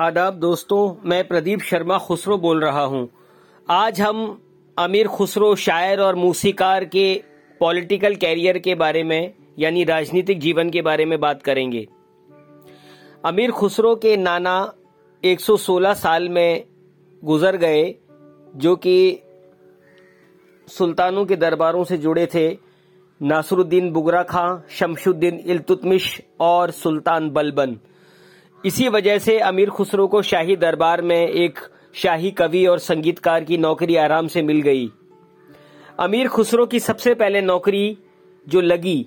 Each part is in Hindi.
आदाब दोस्तों, मैं प्रदीप शर्मा खुसरो बोल रहा हूँ। आज हम अमीर खुसरो, शायर और मूसीकार के पॉलिटिकल कैरियर के बारे में, यानी राजनीतिक जीवन के बारे में बात करेंगे। अमीर खुसरो के नाना 116 साल में गुजर गए, जो कि सुल्तानों के दरबारों से जुड़े थे। नासरुद्दीन बुगरा खां, शमशुद्दीन इल्तुतमिश और सुल्तान बलबन। इसी वजह से अमीर खुसरो को शाही दरबार में एक शाही कवि और संगीतकार की नौकरी आराम से मिल गई। अमीर खुसरो की सबसे पहले नौकरी जो लगी,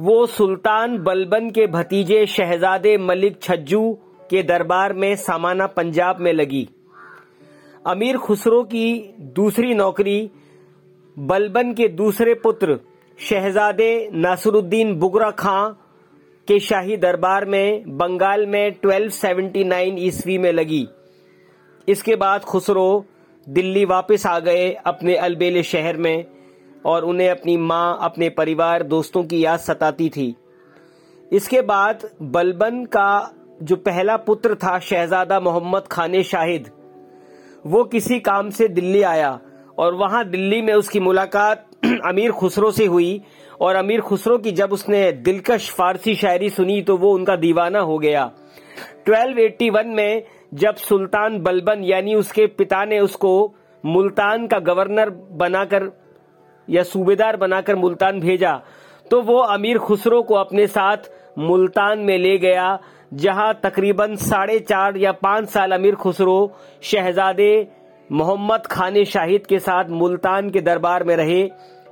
वो सुल्तान बलबन के भतीजे शहजादे मलिक छज्जू के दरबार में सामाना पंजाब में लगी। अमीर खुसरो की दूसरी नौकरी, बलबन के दूसरे पुत्र शहजादे नासरुद्दीन बुगरा खां के शाही दरबार में, बंगाल में 1279 ईस्वी में लगी। इसके बाद खुसरो दिल्ली वापस आ गए अपने अलबेले शहर में और उन्हें अपनी माँ, अपने परिवार, दोस्तों की याद सताती थी। इसके बाद बलबन का जो पहला पुत्र था, शहजादा मोहम्मद खाने शाहिद, वो किसी काम से दिल्ली आया और वहाँ दिल्ली में उसकी मुलाकात अमीर खुसरो से हुई और अमीर खुसरो की जब उसने दिलकश फारसी शायरी सुनी तो वो उनका दीवाना हो गया। 1281 में जब सुल्तान बलबन यानी उसके पिता ने उसको मुल्तान का गवर्नर बनाकर या सूबेदार बनाकर मुल्तान भेजा तो वो अमीर खुसरो को अपने साथ मुल्तान में ले गया, जहाँ तकरीबन साढ़े चार या पाँच साल अमीर खुसरो शहजादे मोहम्मद खान शाहिद के साथ मुल्तान के दरबार में रहे।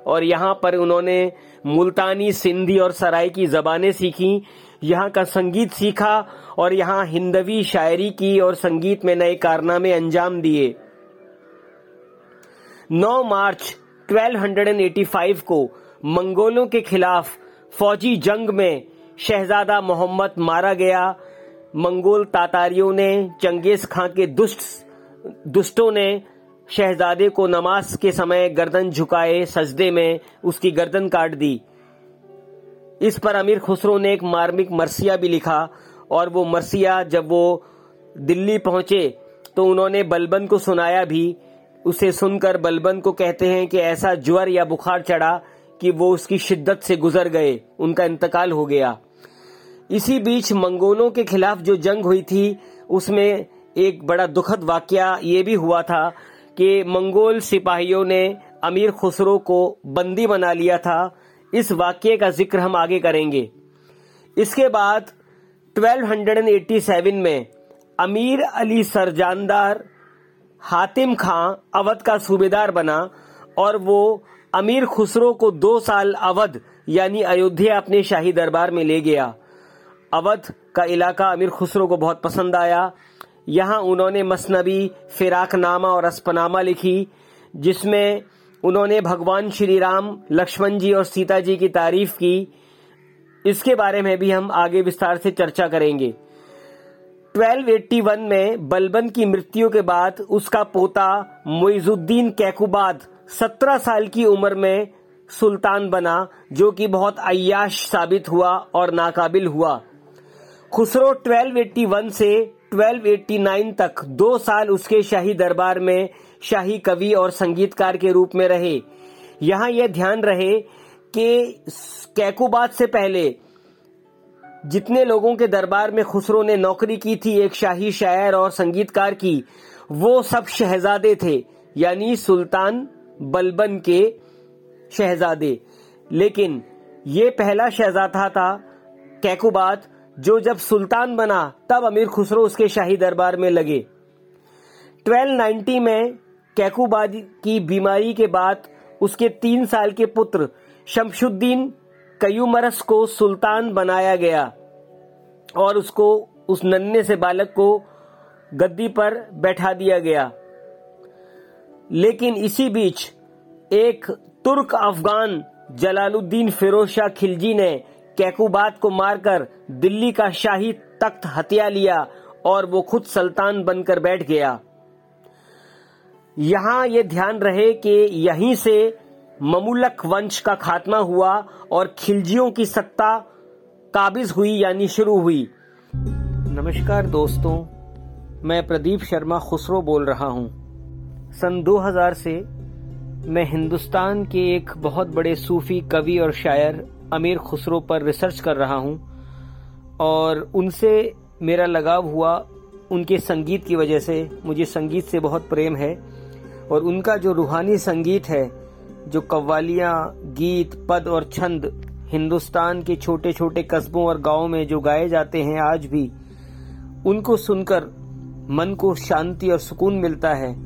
और यहाँ पर उन्होंने मुल्तानी सिंधी और सराय की जबानें सीखी, यहाँ का संगीत सीखा और यहाँ हिंदवी शायरी की और संगीत में नए कारनामे अंजाम दिए। 9 मार्च 1285 को मंगोलों के खिलाफ फौजी जंग में शहजादा मोहम्मद मारा गया। मंगोल तातारियों ने चंगेज खां के दुष्ट, दुष्टों ने शहजादे को नमाज़ के समय गर्दन झुकाए, सजदे में उसकी गर्दन काट दी। इस पर अमीर खुसरो ने एक मार्मिक मरसिया भी लिखा और वो मरसिया जब वो दिल्ली पहुँचे तो उन्होंने बलबन को सुनाया भी। उसे सुनकर बलबन को कहते हैं कि ऐसा ज्वर या बुखार चढ़ा कि वो उसकी शिद्दत से गुजर गए, उनका इंतकाल हो गया। इसी बीच मंगोलों के खिलाफ जो जंग हुई थी, उसमें एक बड़ा दुखद वाक्य ये भी हुआ था कि मंगोल सिपाहियों ने अमीर खुसरो को बंदी बना लिया था। इस वाक्य का ज़िक्र हम आगे करेंगे। इसके बाद 1287 में अमीर अली सरजानदार हातिम खां अवध का सूबेदार बना और वो अमीर खुसरो को दो साल अवध, यानी अयोध्या अपने शाही दरबार में ले गया। अवध का इलाका अमीर खुसरो को बहुत पसंद आया। यहाँ उन्होंने मसनबी, फिराकनामा और अस्पनामा लिखी, जिसमें उन्होंने भगवान श्री राम लक्ष्मण जी और सीता जी की तारीफ़ की। इसके बारे में भी हम आगे विस्तार से चर्चा करेंगे। 1281 में बलबन की मृत्यु के बाद उसका पोता मोइजुद्दीन कैकुबाद 17 साल की उम्र में सुल्तान बना, जो कि बहुत अयाश साबित हुआ और नाकाबिल हुआ। खुसरो 1281 से 1289 तक दो साल उसके शाही दरबार में शाही कवि और संगीतकार के रूप में रहे। यहाँ यह ध्यान रहे कि कैकुबाद से पहले जितने लोगों के दरबार में खुसरो ने नौकरी की थी, एक शाही शायर और संगीतकार की, वो सब शहजादे थे, यानी सुल्तान बलबन के शहजादे। लेकिन ये पहला शहजादा था कैकुबाद जो जब सुल्तान बना, तब अमीर खुसरो उसके शाही दरबार में लगे। 1290 में कैकुबाद की बीमारी के बाद उसके तीन साल के पुत्र शमशुद्दीन कयूमरस को सुल्तान बनाया गया और उसको, उस नन्हे से बालक को गद्दी पर बैठा दिया गया। लेकिन इसी बीच एक तुर्क अफगान जलालुद्दीन फिरोज शाह खिलजी ने कैकुबात को मारकर दिल्ली का शाही तख्त हत्या लिया और वो खुद सुल्तान बनकर बैठ गया। यहाँ ये ध्यान रहे कि यहीं से ममुलक वंश का खात्मा हुआ और खिलजियों की सत्ता काबिज हुई यानी शुरू हुई। नमस्कार दोस्तों, मैं प्रदीप शर्मा खुसरो बोल रहा हूँ। सन 2000 से मैं हिंदुस्तान के एक बहुत बड़े सूफी कवि और शायर अमीर खुसरो पर रिसर्च कर रहा हूँ और उनसे मेरा लगाव हुआ उनके संगीत की वजह से। मुझे संगीत से बहुत प्रेम है और उनका जो रूहानी संगीत है, जो कव्वालियाँ, गीत, पद और छंद हिंदुस्तान के छोटे छोटे कस्बों और गाँवों में जो गाए जाते हैं आज भी, उनको सुनकर मन को शांति और सुकून मिलता है।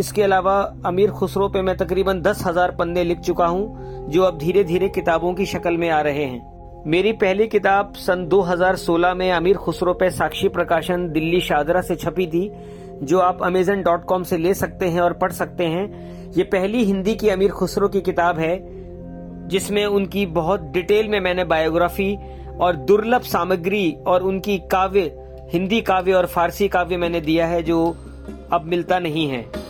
इसके अलावा अमीर खुसरो पे मैं तकरीबन दस हज़ार पन्ने लिख चुका हूँ, जो अब धीरे धीरे किताबों की शक्ल में आ रहे हैं। मेरी पहली किताब सन 2016 में अमीर खुसरो पे साक्षी प्रकाशन दिल्ली शादरा से छपी थी, जो आप अमेजन डॉट कॉम से ले सकते हैं और पढ़ सकते हैं। ये पहली हिंदी की अमीर खुसरो की किताब है, जिसमें उनकी बहुत डिटेल में मैंने बायोग्राफी और दुर्लभ सामग्री और उनकी काव्य, हिंदी काव्य और फारसी काव्य मैंने दिया है, जो अब मिलता नहीं है।